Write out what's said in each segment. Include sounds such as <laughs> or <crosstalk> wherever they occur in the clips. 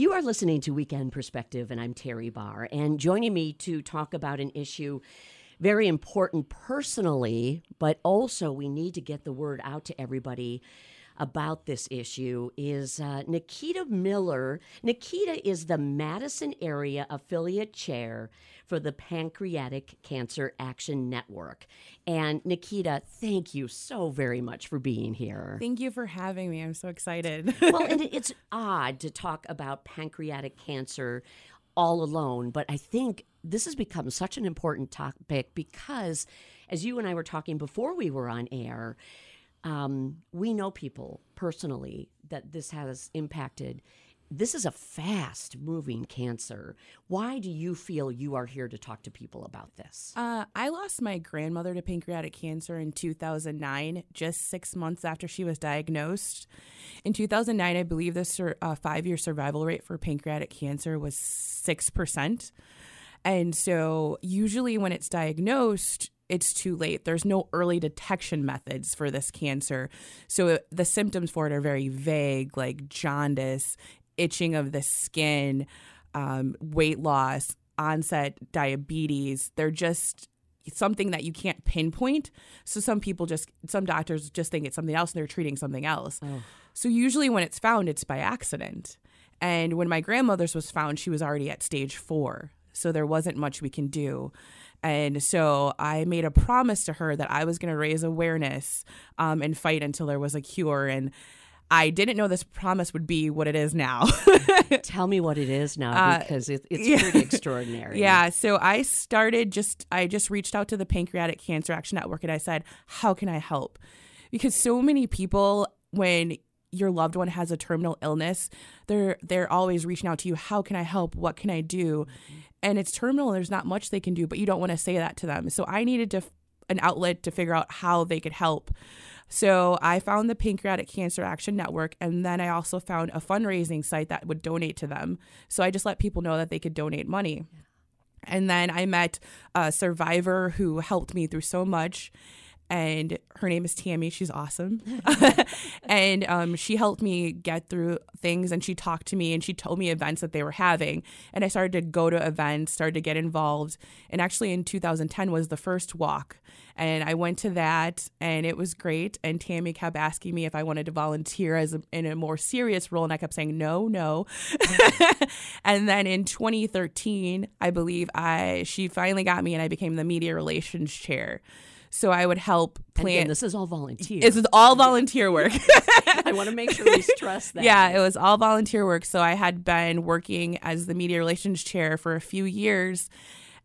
You are listening to Weekend Perspective, and I'm Teri Barr. And joining me to talk about an issue very important personally, but also we need to get the word out to everybody about this issue is uh, Niketa Miller. Niketa is the Madison area affiliate chair for the Pancreatic Cancer Action Network. And Niketa, thank you so very much for being here. Thank you for having me. I'm so excited. <laughs> well, and <laughs> it's odd to talk about pancreatic cancer all alone, but I think this has become such an important topic because, as you and I were talking before we were on air, um, we know people personally that this has impacted. This is a fast moving cancer. Why do you feel you are here to talk to people about this? Uh, I lost my grandmother to pancreatic cancer in 2009, just six months after she was diagnosed. In 2009, I believe the sur- uh, five year survival rate for pancreatic cancer was 6%. And so, usually, when it's diagnosed, it's too late. There's no early detection methods for this cancer. So the symptoms for it are very vague, like jaundice, itching of the skin, um, weight loss, onset diabetes. They're just something that you can't pinpoint. So some people just, some doctors just think it's something else and they're treating something else. Oh. So usually when it's found, it's by accident. And when my grandmother's was found, she was already at stage four. So there wasn't much we can do. And so I made a promise to her that I was going to raise awareness um, and fight until there was a cure. And I didn't know this promise would be what it is now. <laughs> Tell me what it is now uh, because uh, it, it's yeah. pretty extraordinary. <laughs> Yeah. So I started just, I just reached out to the Pancreatic Cancer Action Network and I said, How can I help? Because so many people, when your loved one has a terminal illness, they're they're always reaching out to you. How can I help? What can I do? And it's terminal. And there's not much they can do, but you don't want to say that to them. So I needed to an outlet to figure out how they could help. So I found the Pancreatic Cancer Action Network, and then I also found a fundraising site that would donate to them. So I just let people know that they could donate money. And then I met a survivor who helped me through so much and her name is Tammy. She's awesome. <laughs> and um, she helped me get through things and she talked to me and she told me events that they were having. And I started to go to events, started to get involved. And actually, in 2010 was the first walk. And I went to that and it was great. And Tammy kept asking me if I wanted to volunteer as a, in a more serious role. And I kept saying, no, no. <laughs> and then in 2013, I believe I she finally got me and I became the media relations chair. So I would help plan. Again, this is all volunteer. This is all <laughs> volunteer work. <laughs> I want to make sure we stress that. Yeah, it was all volunteer work. So I had been working as the media relations chair for a few years.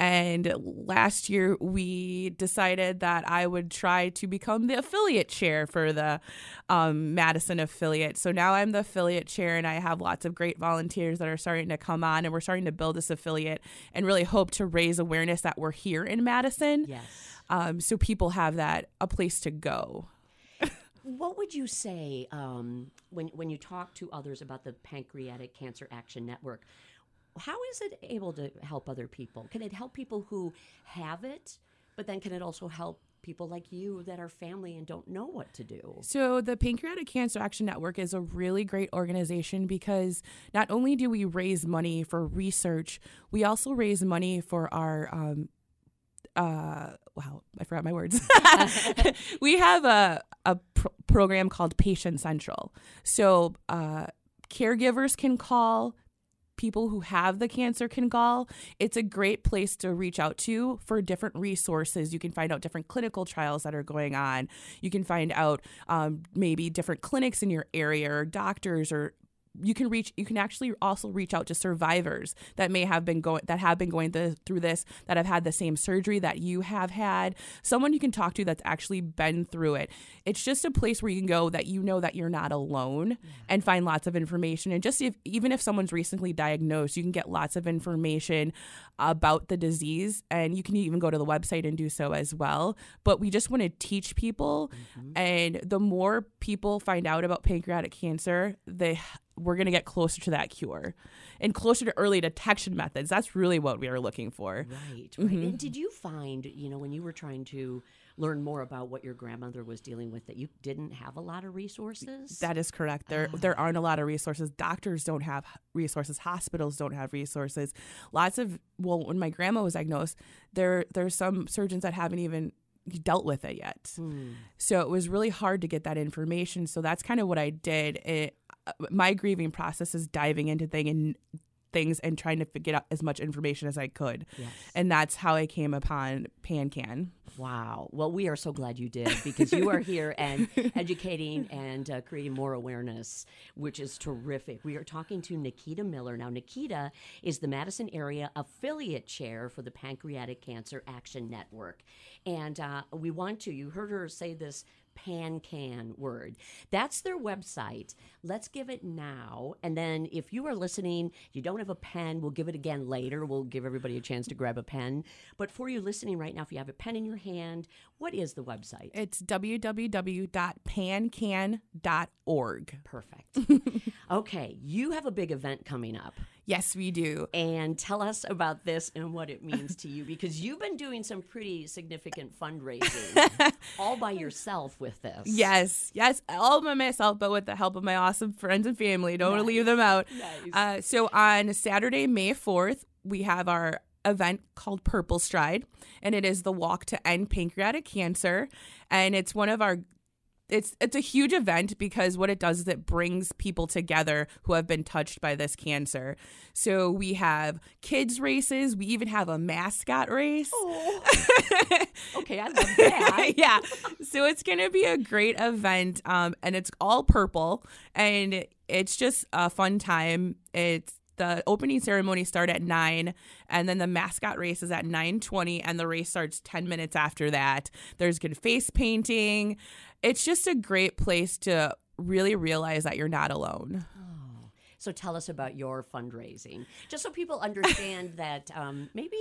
And last year, we decided that I would try to become the affiliate chair for the um, Madison affiliate. So now I'm the affiliate chair, and I have lots of great volunteers that are starting to come on, and we're starting to build this affiliate and really hope to raise awareness that we're here in Madison. Yes um, so people have that a place to go. what would you say um, when when you talk to others about the Pancreatic Cancer Action Network? How is it able to help other people? Can it help people who have it, but then can it also help people like you that are family and don't know what to do. So, the Pancreatic Cancer Action Network is a really great organization because not only do we raise money for research, we also raise money for our um, uh, wow, I forgot my words. <laughs> we have a, a pr- program called Patient Central. So uh, caregivers can call, people who have the cancer can call. It's a great place to reach out to for different resources. You can find out different clinical trials that are going on. You can find out um, maybe different clinics in your area or doctors or you can reach you can actually also reach out to survivors that may have been going that have been going through this that have had the same surgery that you have had someone you can talk to that's actually been through it it's just a place where you can go that you know that you're not alone yeah. and find lots of information and just if even if someone's recently diagnosed you can get lots of information about the disease and you can even go to the website and do so as well but we just want to teach people mm-hmm. and the more people find out about pancreatic cancer the we're going to get closer to that cure and closer to early detection methods. That's really what we are looking for. Right, right. Mm-hmm. And did you find, you know, when you were trying to learn more about what your grandmother was dealing with that you didn't have a lot of resources? That is correct. There there ah. aren't a lot of resources. Doctors don't have resources. Hospitals don't have resources. Lots of well, when my grandma was diagnosed, there there's some surgeons that haven't even dealt with it yet. Hmm. So it was really hard to get that information. So that's kind of what I did. It, uh, my grieving process is diving into thing and things and trying to get as much information as I could. Yes. And that's how I came upon PanCan. Wow. Well, we are so glad you did because you are here and <laughs> educating and uh, creating more awareness, which is terrific. We are talking to Niketa Miller. Now, Niketa is the Madison area affiliate chair for the Pancreatic Cancer Action Network. And uh, we want to, you heard her say this PanCan word. That's their website. Let's give it now. And then if you are listening, you don't have a pen, we'll give it again later. We'll give everybody a chance to grab a pen. But for you listening right now, if you have a pen in your hand, what is the website? It's www.pancan.org. Perfect. <laughs> okay, you have a big event coming up. Yes, we do. And tell us about this and what it means to you because you've been doing some pretty significant fundraising <laughs> all by yourself with this. Yes, yes, all by myself, but with the help of my awesome friends and family. Don't nice. leave them out. Nice. Uh, so on Saturday, May 4th, we have our event called Purple Stride, and it is the walk to end pancreatic cancer. And it's one of our it's it's a huge event because what it does is it brings people together who have been touched by this cancer. So we have kids races, we even have a mascot race. Oh. <laughs> okay, I love that. <laughs> yeah. So it's going to be a great event um and it's all purple and it's just a fun time. It's the opening ceremony start at 9 and then the mascot race is at 9.20 and the race starts 10 minutes after that. There's good face painting. It's just a great place to really realize that you're not alone. Oh. so tell us about your fundraising just so people understand <laughs> that um, maybe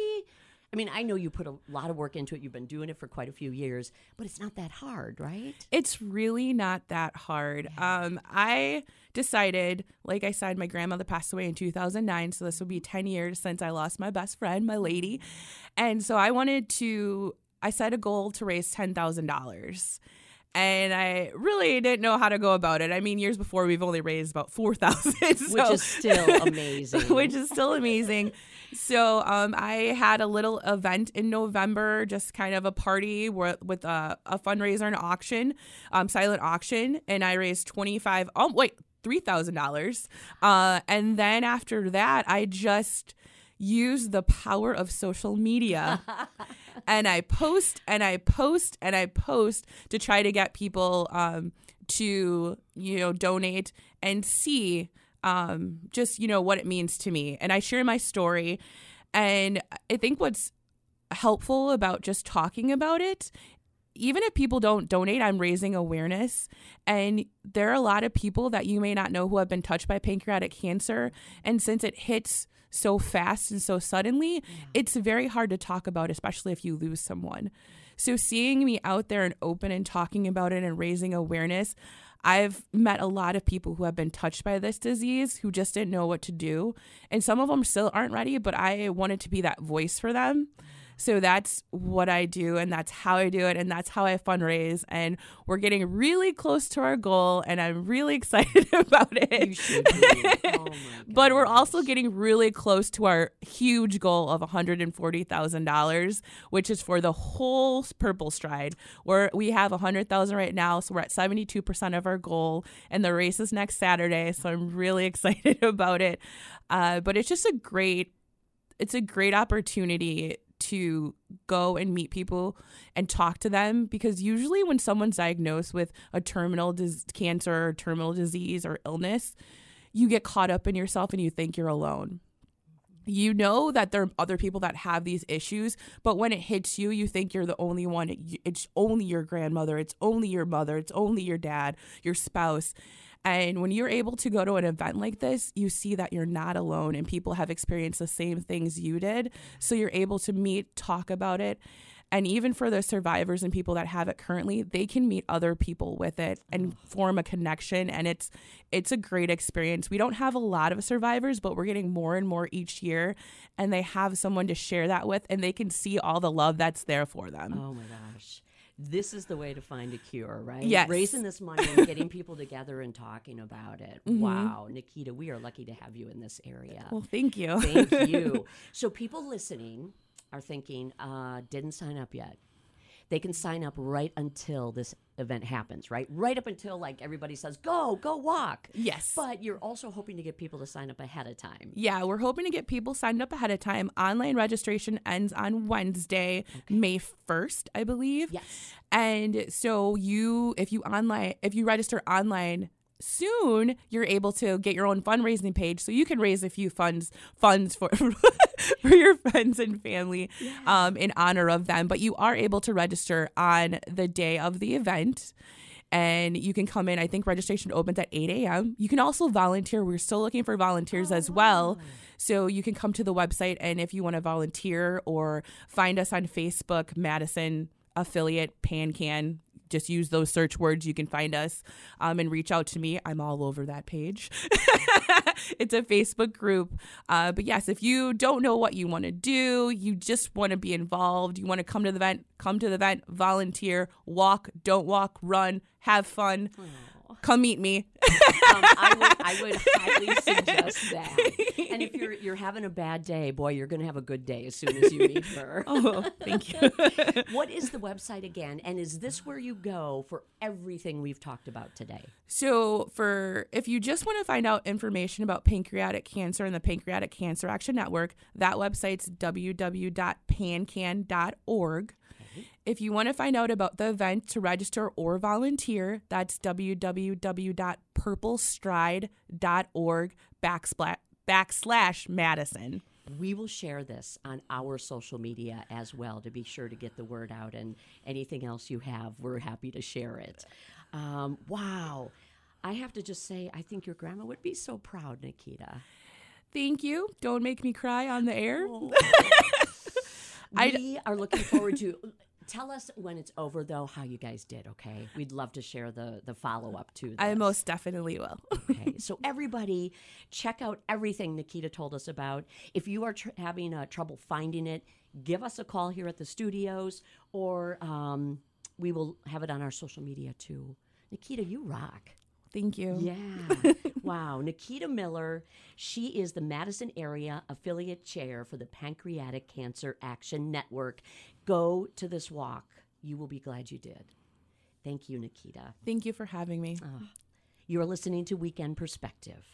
I mean, I know you put a lot of work into it. You've been doing it for quite a few years, but it's not that hard, right? It's really not that hard. Yeah. Um, I decided, like I said, my grandmother passed away in 2009, so this would be 10 years since I lost my best friend, my lady. And so I wanted to, I set a goal to raise $10,000 and I really didn't know how to go about it. I mean, years before we've only raised about four thousand, <laughs> so, which is still <laughs> amazing. which is still amazing. So um, I had a little event in November, just kind of a party with, with a, a fundraiser and auction, um, silent auction, and I raised twenty five. Oh wait, three thousand uh, dollars. And then after that, I just used the power of social media. <laughs> and I post and I post and I post to try to get people um, to you know donate and see um, just you know what it means to me. And I share my story, and I think what's helpful about just talking about it even if people don't donate, I'm raising awareness. And there are a lot of people that you may not know who have been touched by pancreatic cancer. And since it hits so fast and so suddenly, it's very hard to talk about, especially if you lose someone. So, seeing me out there and open and talking about it and raising awareness, I've met a lot of people who have been touched by this disease who just didn't know what to do. And some of them still aren't ready, but I wanted to be that voice for them. So that's what I do, and that's how I do it, and that's how I fundraise. And we're getting really close to our goal, and I'm really <laughs> excited <laughs> about it. Oh <laughs> but we're also getting really close to our huge goal of $140,000, which is for the whole Purple Stride. Where we have 100,000 right now, so we're at 72% of our goal, and the race is next Saturday. So I'm really excited about it. Uh, but it's just a great it's a great opportunity to go and meet people and talk to them because usually when someone's diagnosed with a terminal dis- cancer or terminal disease or illness, you get caught up in yourself and you think you're alone. You know that there are other people that have these issues, but when it hits you, you think you're the only one. It's only your grandmother, it's only your mother, it's only your dad, your spouse. And when you're able to go to an event like this, you see that you're not alone and people have experienced the same things you did. So you're able to meet, talk about it. And even for the survivors and people that have it currently, they can meet other people with it and mm. form a connection and it's it's a great experience. We don't have a lot of survivors, but we're getting more and more each year and they have someone to share that with and they can see all the love that's there for them. Oh my gosh. This is the way to find a cure, right? Yes. Raising this money and getting people together and talking about it. <laughs> Mm-hmm. Wow. Niketa, we are lucky to have you in this area. Well, thank you. Thank <laughs> you. So, people listening are thinking, uh, didn't sign up yet. They can sign up right until this event happens, right? Right up until like everybody says, go, go walk. Yes. But you're also hoping to get people to sign up ahead of time. Yeah, we're hoping to get people signed up ahead of time. Online registration ends on Wednesday, May 1st, I believe. Yes. And so you if you online if you register online soon you're able to get your own fundraising page so you can raise a few funds funds for <laughs> <laughs> <laughs> for your friends and family um, in honor of them. But you are able to register on the day of the event. And you can come in. I think registration opens at 8 a.m you can also volunteer. We're still looking for volunteers as well. so you can come to the website. And if you want to volunteer or find us on facebook madison affiliate pancan just use those search words you can find us um, and reach out to me. I'm all over that page. <laughs> It's a facebook group. Uh, but yes if you don't know what you want to do you just want to be involved you want to come to the event come to the event volunteer walk don't walk run have fun come meet me um, I, would, I would <laughs> highly suggest that. And if you're you're having a bad day, boy, you're going to have a good day as soon as you meet her. <laughs> oh thank you <laughs> What is the website again? And is this where you go for everything we've talked about today? So, for if you just want to find out information about pancreatic cancer and the Pancreatic Cancer Action Network, that website's www.pancan.org. If you want to find out about the event to register or volunteer, that's www.purplestride.org backslash, backslash Madison. We will share this on our social media as well to be sure to get the word out. And anything else you have, we're happy to share it. Um, wow. I have to just say, I think your grandma would be so proud, Niketa. Thank you. Don't make me cry on the air. <laughs> <laughs> we are looking forward to. Tell us when it's over, though, how you guys did. Okay, we'd love to share the the follow up to. This. I most definitely will. <laughs> Okay, so everybody, check out everything Niketa told us about. If you are tr- having uh, trouble finding it, give us a call here at the studios, or um, we will have it on our social media too. Niketa, you rock. Thank you. Yeah. <laughs> wow. Niketa Miller, she is the Madison area affiliate chair for the Pancreatic Cancer Action Network. Go to this walk. You will be glad you did. Thank you, Niketa. Thank you for having me. Ah, You're listening to Weekend Perspective.